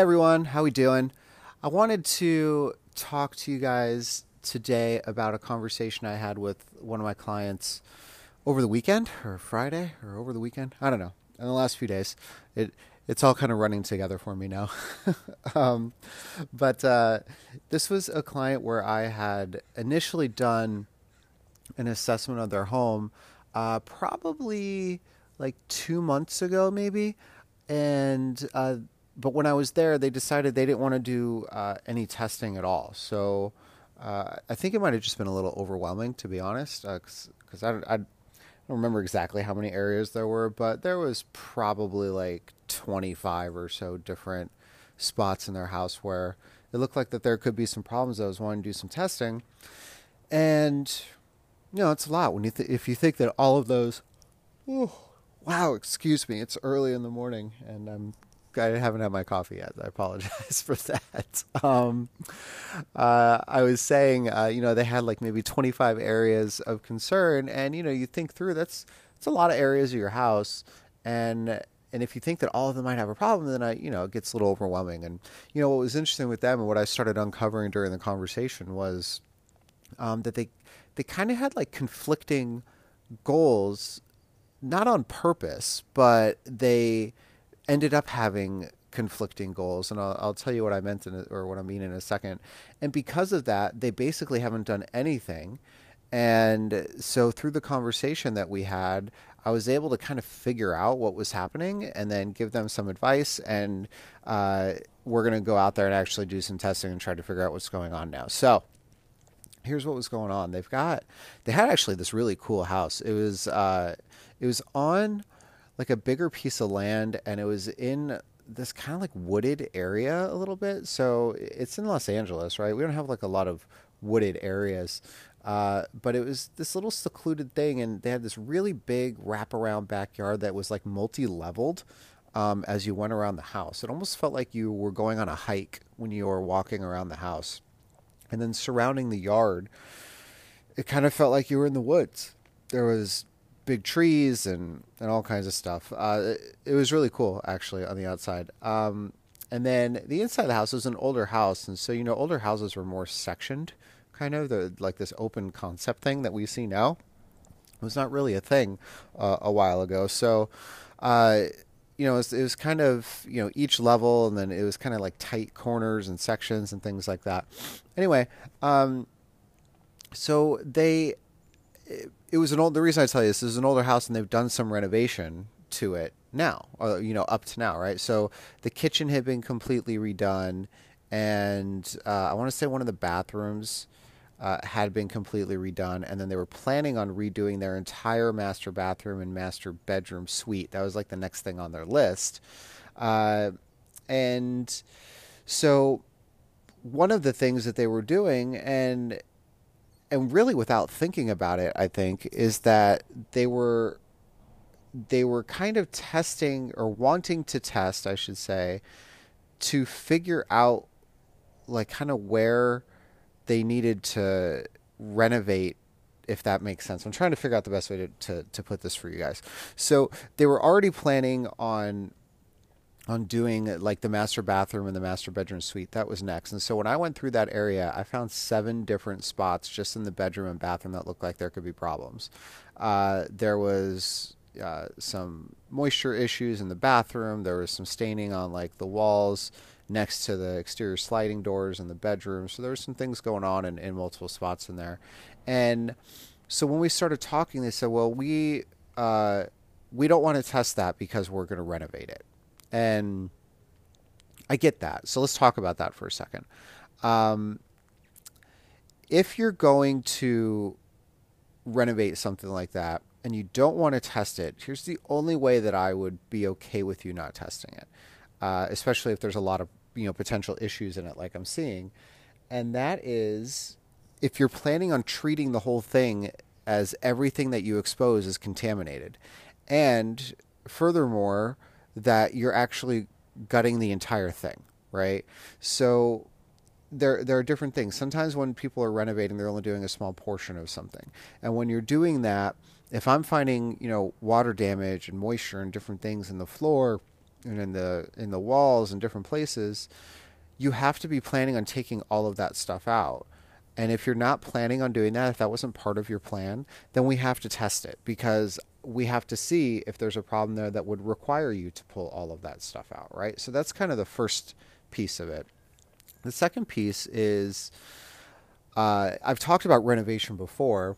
Everyone, how we doing? I wanted to talk to you guys today about a conversation I had with one of my clients over the weekend or Friday or over the weekend. I don't know. In the last few days, it it's all kind of running together for me now. um, but uh, this was a client where I had initially done an assessment of their home, uh, probably like two months ago, maybe, and uh, but when I was there, they decided they didn't want to do uh, any testing at all. So uh, I think it might have just been a little overwhelming, to be honest, because uh, I, I don't remember exactly how many areas there were, but there was probably like 25 or so different spots in their house where it looked like that there could be some problems. I was wanting to do some testing, and you know, it's a lot when you th- if you think that all of those. Oh, wow, excuse me, it's early in the morning, and I'm I haven't had my coffee yet. I apologize for that. Um, uh, I was saying, uh, you know, they had like maybe 25 areas of concern, and you know, you think through that's that's a lot of areas of your house, and and if you think that all of them might have a problem, then I, you know, it gets a little overwhelming. And you know, what was interesting with them and what I started uncovering during the conversation was um, that they they kind of had like conflicting goals, not on purpose, but they ended up having conflicting goals, and I'll, I'll tell you what I meant in, or what I mean in a second. And because of that, they basically haven't done anything. And so through the conversation that we had, I was able to kind of figure out what was happening and then give them some advice. And uh, we're going to go out there and actually do some testing and try to figure out what's going on now. So here's what was going on. They've got, they had actually this really cool house. It was, uh, it was on like a bigger piece of land and it was in this kind of like wooded area a little bit. So it's in Los Angeles, right? We don't have like a lot of wooded areas. Uh, but it was this little secluded thing, and they had this really big wraparound backyard that was like multi leveled um, as you went around the house. It almost felt like you were going on a hike when you were walking around the house. And then surrounding the yard, it kind of felt like you were in the woods. There was big trees and, and all kinds of stuff. Uh, it, it, was really cool, actually, on the outside. Um, and then the inside of the house was an older house, and so you know, older houses were more sectioned, kind of the like this open concept thing that we see now. It was not really a thing uh, a while ago. So, uh, you know, it was, it was, kind of you know each level, and then it was kind of like tight corners and sections and things like that. Anyway, um, so they it was an old. The reason I tell you this is an older house, and they've done some renovation to it now, or you know, up to now, right? So the kitchen had been completely redone, and uh, I want to say one of the bathrooms uh, had been completely redone, and then they were planning on redoing their entire master bathroom and master bedroom suite. That was like the next thing on their list, uh, and so one of the things that they were doing, and and really without thinking about it, I think, is that they were they were kind of testing or wanting to test, I should say, to figure out like kind of where they needed to renovate if that makes sense. I'm trying to figure out the best way to, to, to put this for you guys. So they were already planning on on doing like the master bathroom and the master bedroom suite. That was next. And so when I went through that area, I found seven different spots just in the bedroom and bathroom that looked like there could be problems. Uh, there was uh, some moisture issues in the bathroom. There was some staining on like the walls next to the exterior sliding doors in the bedroom. So there were some things going on in, in multiple spots in there. And so when we started talking, they said, well, we, uh, we don't want to test that because we're going to renovate it. And I get that. So let's talk about that for a second. Um, if you're going to renovate something like that, and you don't want to test it, here's the only way that I would be okay with you not testing it, uh, especially if there's a lot of you know potential issues in it, like I'm seeing, and that is if you're planning on treating the whole thing as everything that you expose is contaminated, and furthermore that you're actually gutting the entire thing, right? So there there are different things. Sometimes when people are renovating, they're only doing a small portion of something, and when you're doing that, if I'm finding you know water damage and moisture and different things in the floor and in the in the walls and different places, you have to be planning on taking all of that stuff out. And if you're not planning on doing that, if that wasn't part of your plan, then we have to test it because we have to see if there's a problem there that would require you to pull all of that stuff out, right? So that's kind of the first piece of it. The second piece is uh, I've talked about renovation before.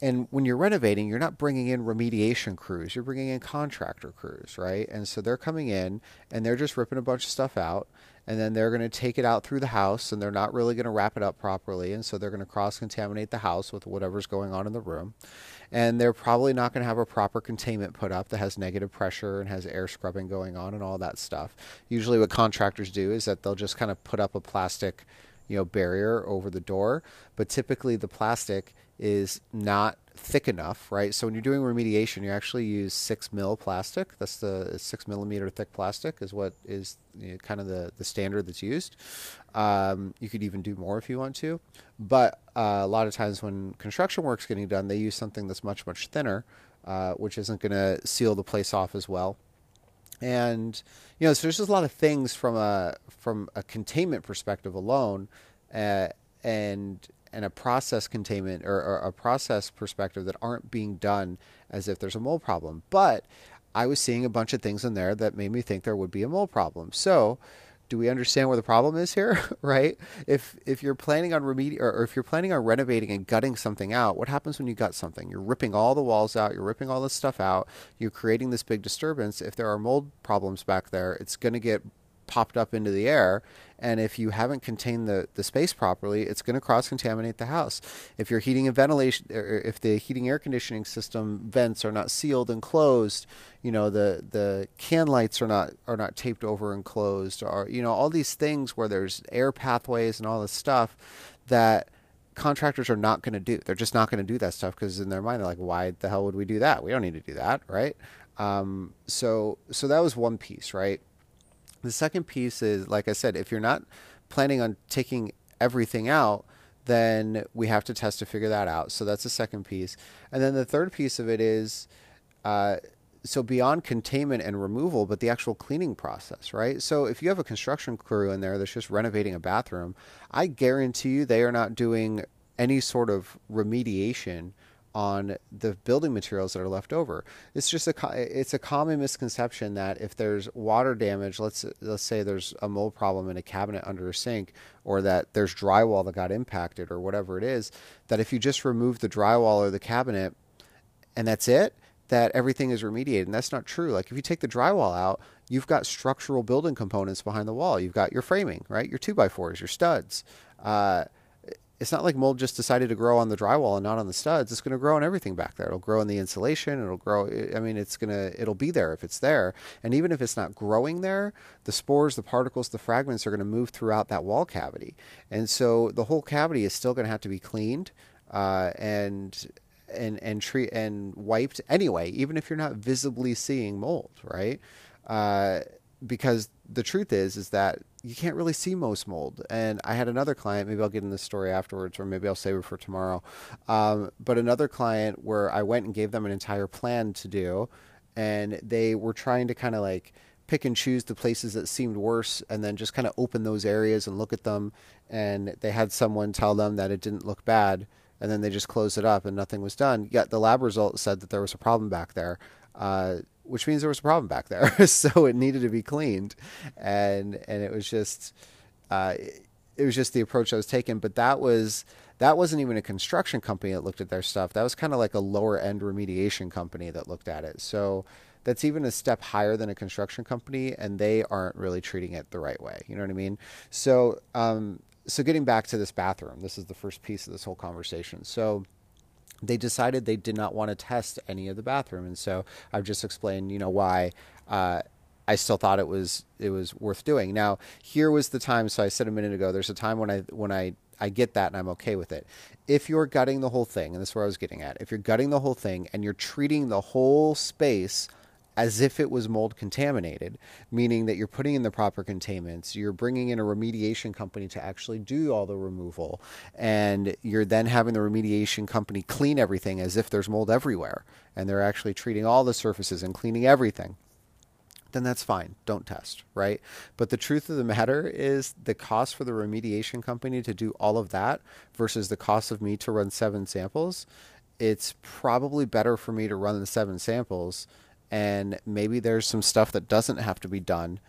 And when you're renovating, you're not bringing in remediation crews, you're bringing in contractor crews, right? And so they're coming in and they're just ripping a bunch of stuff out and then they're going to take it out through the house and they're not really going to wrap it up properly and so they're going to cross contaminate the house with whatever's going on in the room and they're probably not going to have a proper containment put up that has negative pressure and has air scrubbing going on and all that stuff. Usually, what contractors do is that they'll just kind of put up a plastic, you know, barrier over the door, but typically the plastic is not thick enough, right? So when you're doing remediation, you actually use six mil plastic. That's the six millimeter thick plastic is what is you know, kind of the, the standard that's used. Um, you could even do more if you want to, but uh, a lot of times when construction work's getting done, they use something that's much much thinner, uh, which isn't going to seal the place off as well. And you know, so there's just a lot of things from a from a containment perspective alone, uh, and and a process containment or, or, a process perspective that aren't being done as if there's a mold problem. But I was seeing a bunch of things in there that made me think there would be a mold problem. So, do we understand where the problem is here? right? If if you're planning on remedi- or, or if you're planning on renovating and gutting something out, what happens when you gut something? You're ripping all the walls out. You're ripping all this stuff out. You're creating this big disturbance. If there are mold problems back there, it's going to get popped up into the air. And if you haven't contained the, the space properly, it's going to cross contaminate the house. If your heating and ventilation, or if the heating air conditioning system vents are not sealed and closed, you know the the can lights are not are not taped over and closed, or you know all these things where there's air pathways and all this stuff that contractors are not going to do. They're just not going to do that stuff because in their mind they're like, why the hell would we do that? We don't need to do that, right? Um, so so that was one piece, right? The second piece is, like I said, if you're not planning on taking everything out, then we have to test to figure that out. So that's the second piece. And then the third piece of it is uh, so beyond containment and removal, but the actual cleaning process, right? So if you have a construction crew in there that's just renovating a bathroom, I guarantee you they are not doing any sort of remediation on the building materials that are left over. It's just a it's a common misconception that if there's water damage, let's let's say there's a mold problem in a cabinet under a sink, or that there's drywall that got impacted, or whatever it is, that if you just remove the drywall or the cabinet, and that's it, that everything is remediated. And that's not true. Like if you take the drywall out, you've got structural building components behind the wall. You've got your framing, right? Your two by fours, your studs. Uh, it's not like mold just decided to grow on the drywall and not on the studs. It's going to grow on everything back there. It'll grow in the insulation. It'll grow. I mean, it's gonna. It'll be there if it's there. And even if it's not growing there, the spores, the particles, the fragments are going to move throughout that wall cavity. And so the whole cavity is still going to have to be cleaned uh, and and and treat and wiped anyway, even if you're not visibly seeing mold, right? Uh, because the truth is is that you can't really see most mold. And I had another client, maybe I'll get in this story afterwards, or maybe I'll save it for tomorrow. Um, but another client where I went and gave them an entire plan to do, and they were trying to kind of like pick and choose the places that seemed worse and then just kind of open those areas and look at them. And they had someone tell them that it didn't look bad. And then they just closed it up and nothing was done. Yet the lab result said that there was a problem back there. Uh, which means there was a problem back there. so it needed to be cleaned, and and it was just uh, it was just the approach I was taking. But that was that wasn't even a construction company that looked at their stuff. That was kind of like a lower end remediation company that looked at it. So that's even a step higher than a construction company, and they aren't really treating it the right way. You know what I mean? So um, so getting back to this bathroom, this is the first piece of this whole conversation. So they decided they did not want to test any of the bathroom, and so I've just explained, you know, why. Uh, I still thought it was it was worth doing. Now, here was the time. So I said a minute ago, there's a time when I when I I get that and I'm okay with it. If you're gutting the whole thing, and this is where I was getting at, if you're gutting the whole thing and you're treating the whole space as if it was mold contaminated, meaning that you're putting in the proper containments, you're bringing in a remediation company to actually do all the removal, and you're then having the remediation company clean everything as if there's mold everywhere, and they're actually treating all the surfaces and cleaning everything then that's fine. Don't test, right? But the truth of the matter is the cost for the remediation company to do all of that versus the cost of me to run seven samples, it's probably better for me to run the seven samples and maybe there's some stuff that doesn't have to be done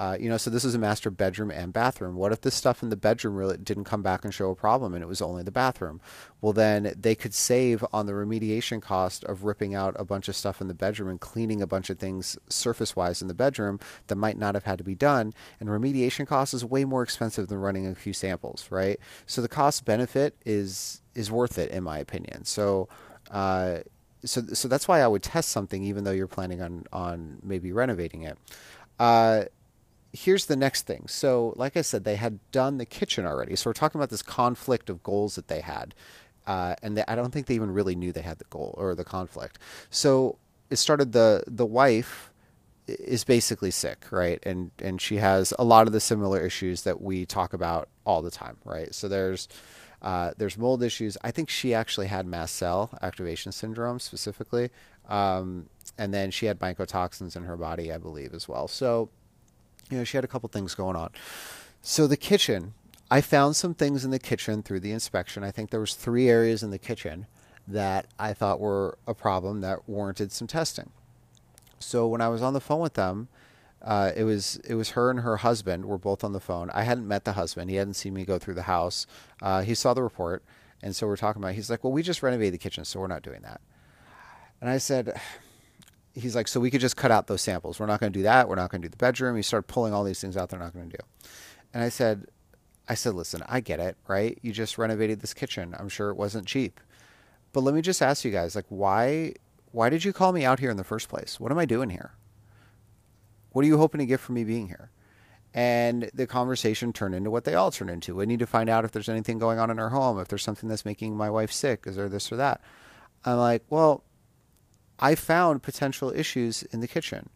uh, you know, so this is a master bedroom and bathroom. What if this stuff in the bedroom really didn't come back and show a problem and it was only the bathroom? Well, then they could save on the remediation cost of ripping out a bunch of stuff in the bedroom and cleaning a bunch of things surface wise in the bedroom that might not have had to be done. And remediation cost is way more expensive than running a few samples, right? So the cost benefit is is worth it in my opinion. So. Uh, so, so that's why I would test something, even though you're planning on on maybe renovating it. Uh, here's the next thing. So, like I said, they had done the kitchen already. So we're talking about this conflict of goals that they had, uh, and they, I don't think they even really knew they had the goal or the conflict. So it started. the The wife is basically sick, right? And and she has a lot of the similar issues that we talk about all the time, right? So there's uh, there's mold issues. I think she actually had mast cell activation syndrome specifically, um, and then she had mycotoxins in her body, I believe, as well. So you know, she had a couple things going on. So the kitchen, I found some things in the kitchen through the inspection. I think there was three areas in the kitchen that I thought were a problem that warranted some testing. So when I was on the phone with them, uh, it was it was her and her husband were both on the phone. I hadn't met the husband; he hadn't seen me go through the house. Uh, he saw the report, and so we're talking about. It. He's like, "Well, we just renovated the kitchen, so we're not doing that." And I said, he's like, so we could just cut out those samples. We're not going to do that. We're not going to do the bedroom. He started pulling all these things out. They're not going to do. And I said, I said, listen, I get it, right? You just renovated this kitchen. I'm sure it wasn't cheap, but let me just ask you guys, like, why, why did you call me out here in the first place? What am I doing here? What are you hoping to get from me being here? And the conversation turned into what they all turn into. We need to find out if there's anything going on in our home, if there's something that's making my wife sick, is there this or that? I'm like, well, I found potential issues in the kitchen.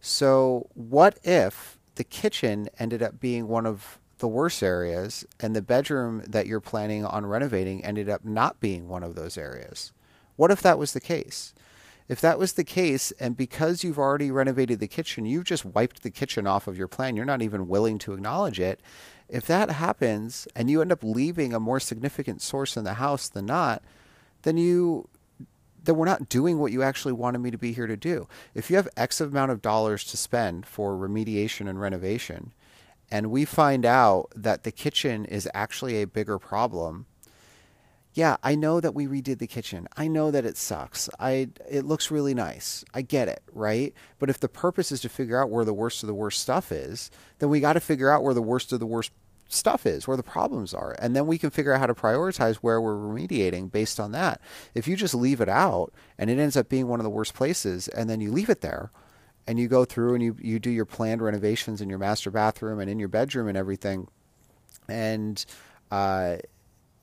So, what if the kitchen ended up being one of the worst areas and the bedroom that you're planning on renovating ended up not being one of those areas? What if that was the case? If that was the case, and because you've already renovated the kitchen, you've just wiped the kitchen off of your plan, you're not even willing to acknowledge it. If that happens and you end up leaving a more significant source in the house than not, then you then we're not doing what you actually wanted me to be here to do. If you have X amount of dollars to spend for remediation and renovation, and we find out that the kitchen is actually a bigger problem, yeah, I know that we redid the kitchen. I know that it sucks. I it looks really nice. I get it, right? But if the purpose is to figure out where the worst of the worst stuff is, then we got to figure out where the worst of the worst stuff is, where the problems are. And then we can figure out how to prioritize where we're remediating based on that. If you just leave it out and it ends up being one of the worst places and then you leave it there and you go through and you, you do your planned renovations in your master bathroom and in your bedroom and everything and uh,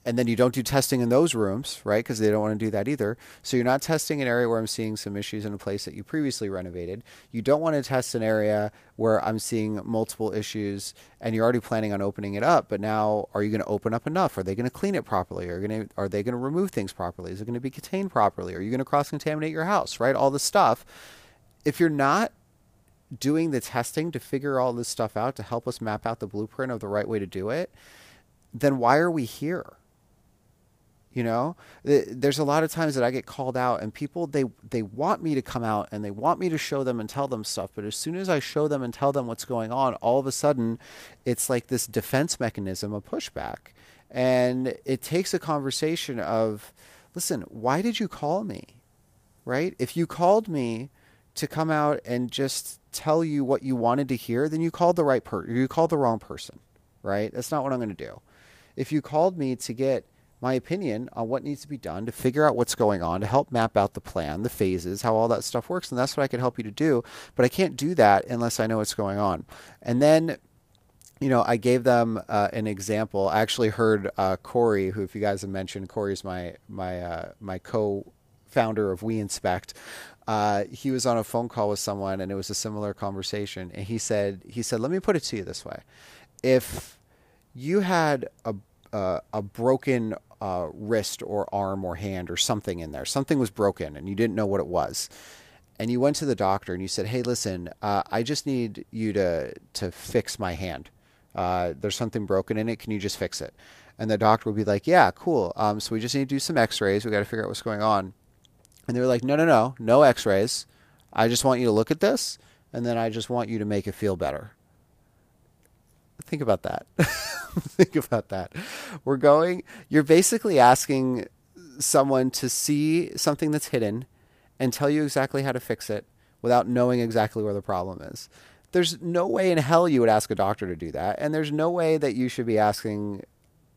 and then you don't do testing in those rooms, right? Because they don't want to do that either. So you're not testing an area where I'm seeing some issues in a place that you previously renovated. You don't want to test an area where I'm seeing multiple issues and you're already planning on opening it up. But now, are you going to open up enough? Are they going to clean it properly? Are, going to, are they going to remove things properly? Is it going to be contained properly? Are you going to cross contaminate your house, right? All this stuff. If you're not doing the testing to figure all this stuff out to help us map out the blueprint of the right way to do it, then why are we here? You know? There's a lot of times that i get called out and people they they want me to come out and they want me to show them and tell them stuff but as soon as i show them and tell them what's going on all of a sudden it's like this defense mechanism a pushback. And it takes a conversation of listen why did you call me? Right? If you called me to come out and just tell you what you wanted to hear then you called the right person you called the wrong person right? That's not what i'm going to do. If you called me to get my opinion on what needs to be done to figure out what's going on, to help map out the plan, the phases, how all that stuff works. And that's what I can help you to do. But I can't do that unless I know what's going on. And then you know, I gave them uh, an example. I actually heard uh, Corey, who, if you guys have mentioned, Corey's my my uh, my co-founder of We Inspect. Uh, he was on a phone call with someone, and it was a similar conversation. And he said, he said, let me put it to you this way: if you had a a broken uh, wrist or arm or hand or something in there, something was broken, and you didn't know what it was and you went to the doctor and you said, "Hey, listen, uh, I just need you to to fix my hand." Uh, there's something broken in it. Can you just fix it? And the doctor would be like, yeah, cool. Um, so we just need to do some x-rays. We got to figure out what's going on. And they were like, no, no, no, no x-rays. I just want you to look at this. And then I just want you to make it feel better. Think about that. Think about that. We're going, you're basically asking someone to see something that's hidden and tell you exactly how to fix it without knowing exactly where the problem is there's no way in hell you would ask a doctor to do that, and there's no way that you should be asking,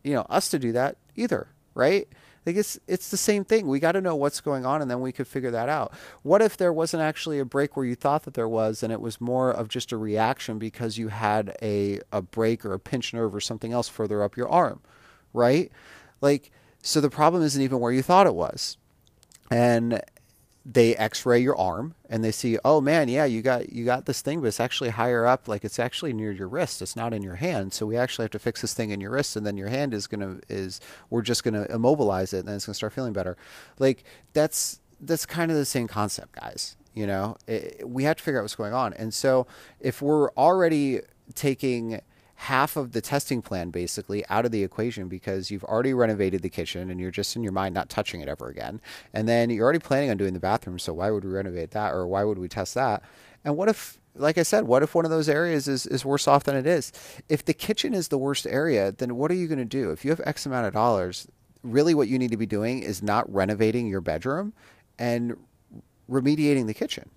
you know, us to do that either, right? Like it's it's the same thing. We got to know what's going on, and then we could figure that out. What if there wasn't actually a break where you thought that there was, and it was more of just a reaction because you had a a break or a pinched nerve or something else further up your arm, right? Like so, the problem isn't even where you thought it was, and they x-ray your arm and they see oh man yeah you got you got this thing but it's actually higher up like it's actually near your wrist. It's not in your hand. So we actually have to fix this thing in your wrist and then your hand is going to is we're just going to immobilize it and then it's going to start feeling better. Like that's that's kind of the same concept guys you know? It, we have to figure out what's going on. And so if we're already taking half of the testing plan basically out of the equation because you've already renovated the kitchen and you're just in your mind not touching it ever again. And then you're already planning on doing the bathroom, so why would we renovate that or why would we test that? And what if like I said, what if one of those areas is, is worse off than it is? If the kitchen is the worst area, then what are you going to do? If you have X amount of dollars, really what you need to be doing is not renovating your bedroom and remediating the kitchen.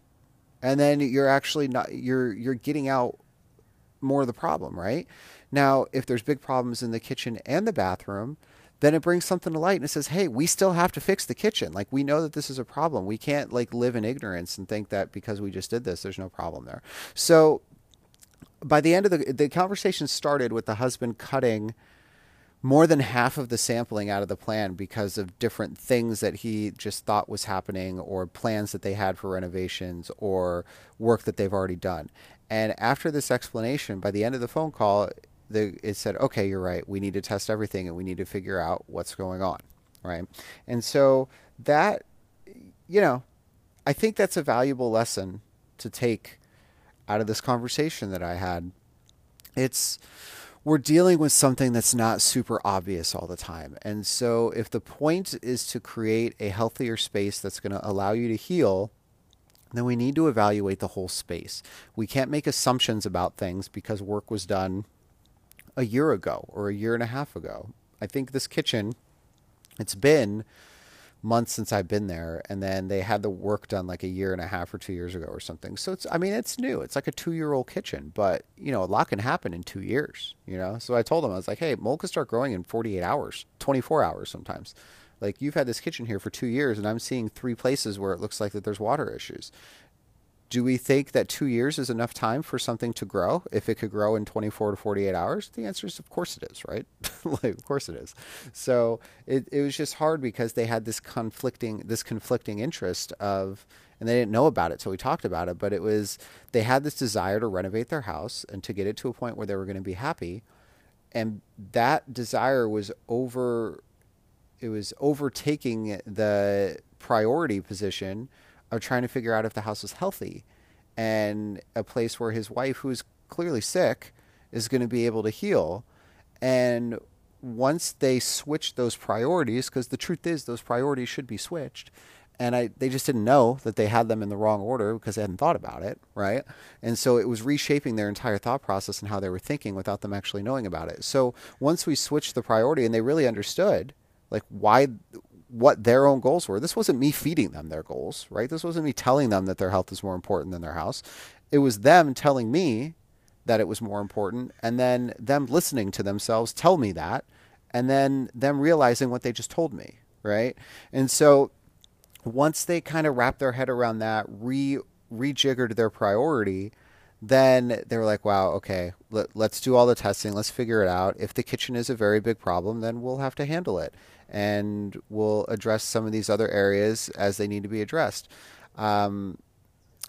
And then you're actually not you're you're getting out more of the problem, right? Now, if there's big problems in the kitchen and the bathroom, then it brings something to light and it says, "Hey, we still have to fix the kitchen. Like we know that this is a problem. We can't like live in ignorance and think that because we just did this, there's no problem there." So, by the end of the the conversation started with the husband cutting more than half of the sampling out of the plan because of different things that he just thought was happening or plans that they had for renovations or work that they've already done. And after this explanation, by the end of the phone call, the, it said, okay, you're right. We need to test everything and we need to figure out what's going on. Right. And so that, you know, I think that's a valuable lesson to take out of this conversation that I had. It's, we're dealing with something that's not super obvious all the time. And so if the point is to create a healthier space that's going to allow you to heal, then we need to evaluate the whole space. We can't make assumptions about things because work was done a year ago or a year and a half ago. I think this kitchen, it's been months since I've been there, and then they had the work done like a year and a half or two years ago or something. So it's, I mean, it's new. It's like a two year old kitchen, but you know, a lot can happen in two years, you know? So I told them, I was like, hey, mold can start growing in 48 hours, 24 hours sometimes. Like you've had this kitchen here for two years, and I'm seeing three places where it looks like that there's water issues. Do we think that two years is enough time for something to grow? If it could grow in 24 to 48 hours, the answer is of course it is, right? like of course it is. So it it was just hard because they had this conflicting this conflicting interest of and they didn't know about it so we talked about it but it was they had this desire to renovate their house and to get it to a point where they were going to be happy and that desire was over it was overtaking the priority position of trying to figure out if the house was healthy and a place where his wife who's clearly sick is going to be able to heal and once they switched those priorities because the truth is those priorities should be switched and I they just didn't know that they had them in the wrong order because they hadn't thought about it, right? And so it was reshaping their entire thought process and how they were thinking without them actually knowing about it. So once we switched the priority and they really understood like why what their own goals were. This wasn't me feeding them their goals, right? This wasn't me telling them that their health is more important than their house. It was them telling me that it was more important and then them listening to themselves tell me that and then them realizing what they just told me, right? And so once they kind of wrap their head around that, re rejiggered their priority, then they were like, wow, okay, let, us do all the testing. Let's figure it out. If the kitchen is a very big problem, then we'll have to handle it. And we'll address some of these other areas as they need to be addressed. Um,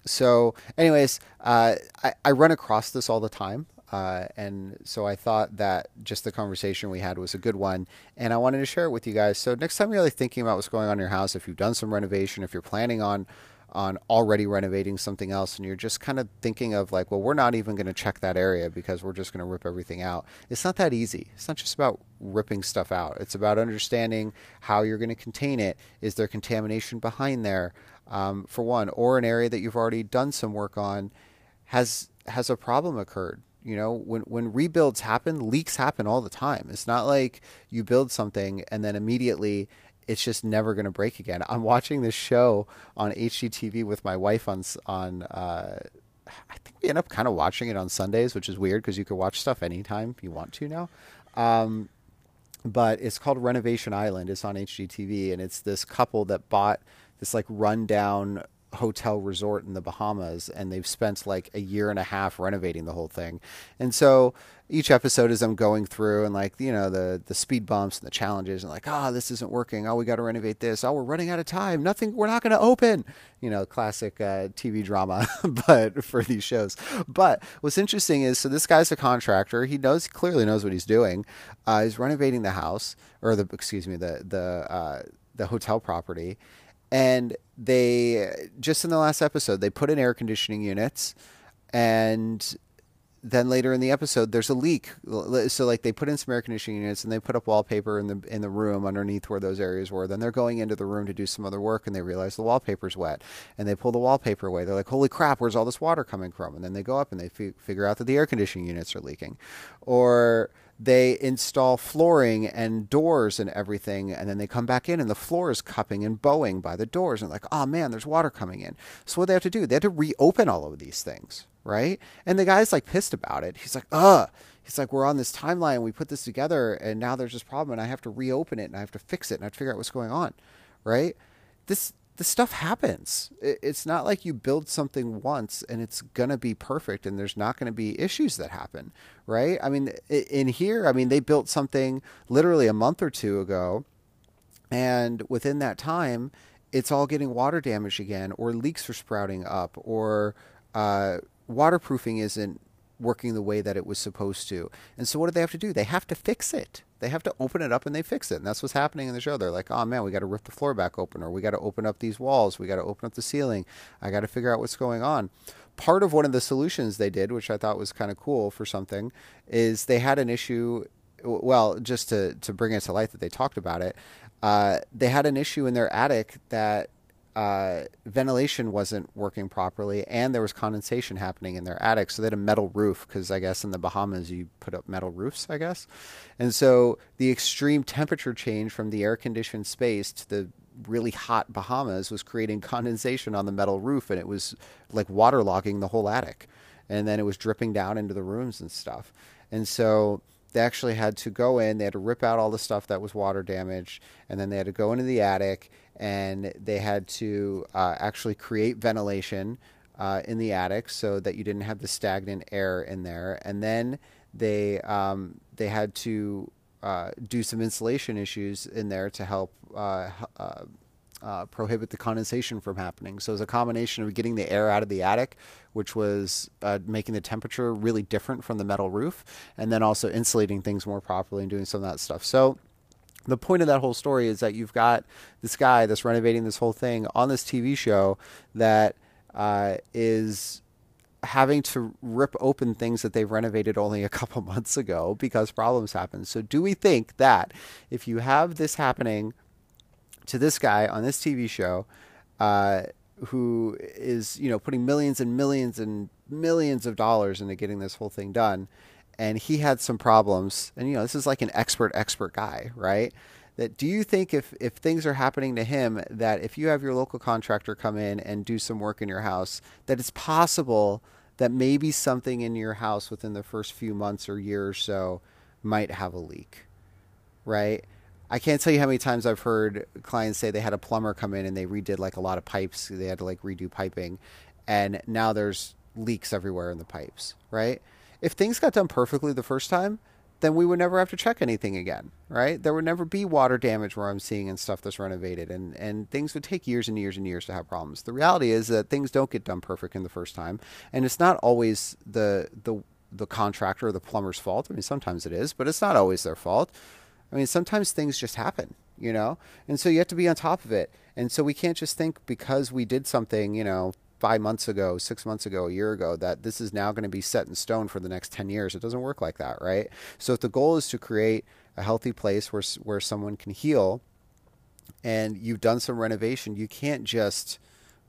so, anyways, uh, I, I run across this all the time. Uh, and so I thought that just the conversation we had was a good one, and I wanted to share it with you guys. So next time you're really thinking about what's going on in your house, if you've done some renovation, if you're planning on on already renovating something else and you're just kind of thinking of like well we're not even going to check that area because we're just going to rip everything out. It's not that easy. It's not just about ripping stuff out. It's about understanding how you're going to contain it. Is there contamination behind there? Um, for one or an area that you've already done some work on has has a problem occurred. You know when when rebuilds happen leaks happen all the time. It's not like you build something and then immediately it's just never going to break again. I'm watching this show on HGTV with my wife on on. Uh, I think we end up kind of watching it on Sundays, which is weird because you can watch stuff anytime you want to now. Um, but it's called Renovation Island. It's on HGTV, and it's this couple that bought this like rundown hotel resort in the Bahamas and they've spent like a year and a half renovating the whole thing. And so each episode is them going through and like, you know, the the speed bumps and the challenges and like, oh, this isn't working. Oh, we got to renovate this. Oh, we're running out of time. Nothing, we're not going to open. You know, classic uh, TV drama, but for these shows. But what's interesting is so this guy's a contractor. He knows, clearly knows what he's doing. Uh, he's renovating the house or the, excuse me, the, the, uh, the hotel property and they just in the last episode they put in air conditioning units and then later in the episode there's a leak. So like they put in some air conditioning units and they put up wallpaper in the in the room underneath where those areas were. Then they're going into the room to do some other work and they realize the wallpaper's wet. And they pull the wallpaper away. They're like holy crap where's all this water coming from? And then they go up and they f- figure out that the air conditioning units are leaking. Or they install flooring and doors and everything, and then they come back in and the floor is cupping and bowing by the doors, and like, oh man, there's water coming in. So what do they have to do, they have to reopen all of these things, right? And the guy's like pissed about it. He's like, ugh. He's like, we're on this timeline, we put this together, and now there's this problem, and I have to reopen it, and I have to fix it, and I have to figure out what's going on, right? This this stuff happens. It's not like you build something once and it's going to be perfect and there's not going to be issues that happen, right? I mean, in here, I mean, they built something literally a month or two ago, and within that time, it's all getting water damage again, or leaks are sprouting up, or uh, waterproofing isn't working the way that it was supposed to. And so, what do they have to do? They have to fix it they have to open it up and they fix it. And that's what's happening in the show. They're like, oh man, we got to rip the floor back open, or we got to open up these walls, we got to open up the ceiling. I got to figure out what's going on. Part of one of the solutions they did, which I thought was kind of cool for something, is they had an issue. Well, just to, to bring it to light that they talked about it, uh, they had an issue in their attic that uh, ventilation wasn't working properly, and there was condensation happening in their attic. So they had a metal roof because I guess in the Bahamas you put up metal roofs, I guess. And so the extreme temperature change from the air conditioned space to the really hot Bahamas was creating condensation on the metal roof, and it was like waterlogging the whole attic. And then it was dripping down into the rooms and stuff. And so they actually had to go in, they had to rip out all the stuff that was water damaged, and then they had to go into the attic and they had to uh, actually create ventilation uh, in the attic so that you didn't have the stagnant air in there. And then they um, they had to uh, do some insulation issues in there to help uh, uh, uh, prohibit the condensation from happening. So it was a combination of getting the air out of the attic, which was making the temperature really different from the metal roof, and then also insulating things more properly and doing some of that stuff. So the point of that whole story is that you've got this guy that's renovating this whole thing on this TV show that uh, is having to rip open things that they've renovated only a couple months ago because problems happen. So, do we think that if you have this happening to this guy on this TV show, uh, who is you know putting millions and millions and millions of dollars into getting this whole thing done, and he had some problems, and you know this is like an expert expert guy, right? That do you think if if things are happening to him that if you have your local contractor come in and do some work in your house, that it's possible that maybe something in your house within the first few months or year or so might have a leak? right? I can't tell you how many times I've heard clients say they had a plumber come in and they redid like a lot of pipes. They had to like redo piping, and now there's leaks everywhere in the pipes, right? If things got done perfectly the first time, then we would never have to check anything again, right? There would never be water damage where I'm seeing and stuff that's renovated, and and things would take years and years and years to have problems. The reality is that things don't get done perfect in the first time, and it's not always the the the contractor or the plumber's fault. I mean, sometimes it is, but it's not always their fault. I mean, sometimes things just happen, you know, and so you have to be on top of it. And so we can't just think because we did something, you know, five months ago, six months ago, a year ago, that this is now going to be set in stone for the next 10 years. It doesn't work like that, right? So if the goal is to create a healthy place where, where someone can heal and you've done some renovation, you can't just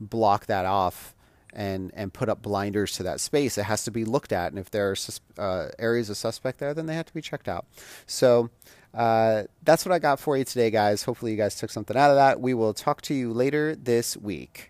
block that off and and put up blinders to that space. It has to be looked at, and if there are sus- uh, areas of suspect there, then they have to be checked out. So uh, that's what I got for you today, guys. Hopefully, you guys took something out of that. We will talk to you later this week.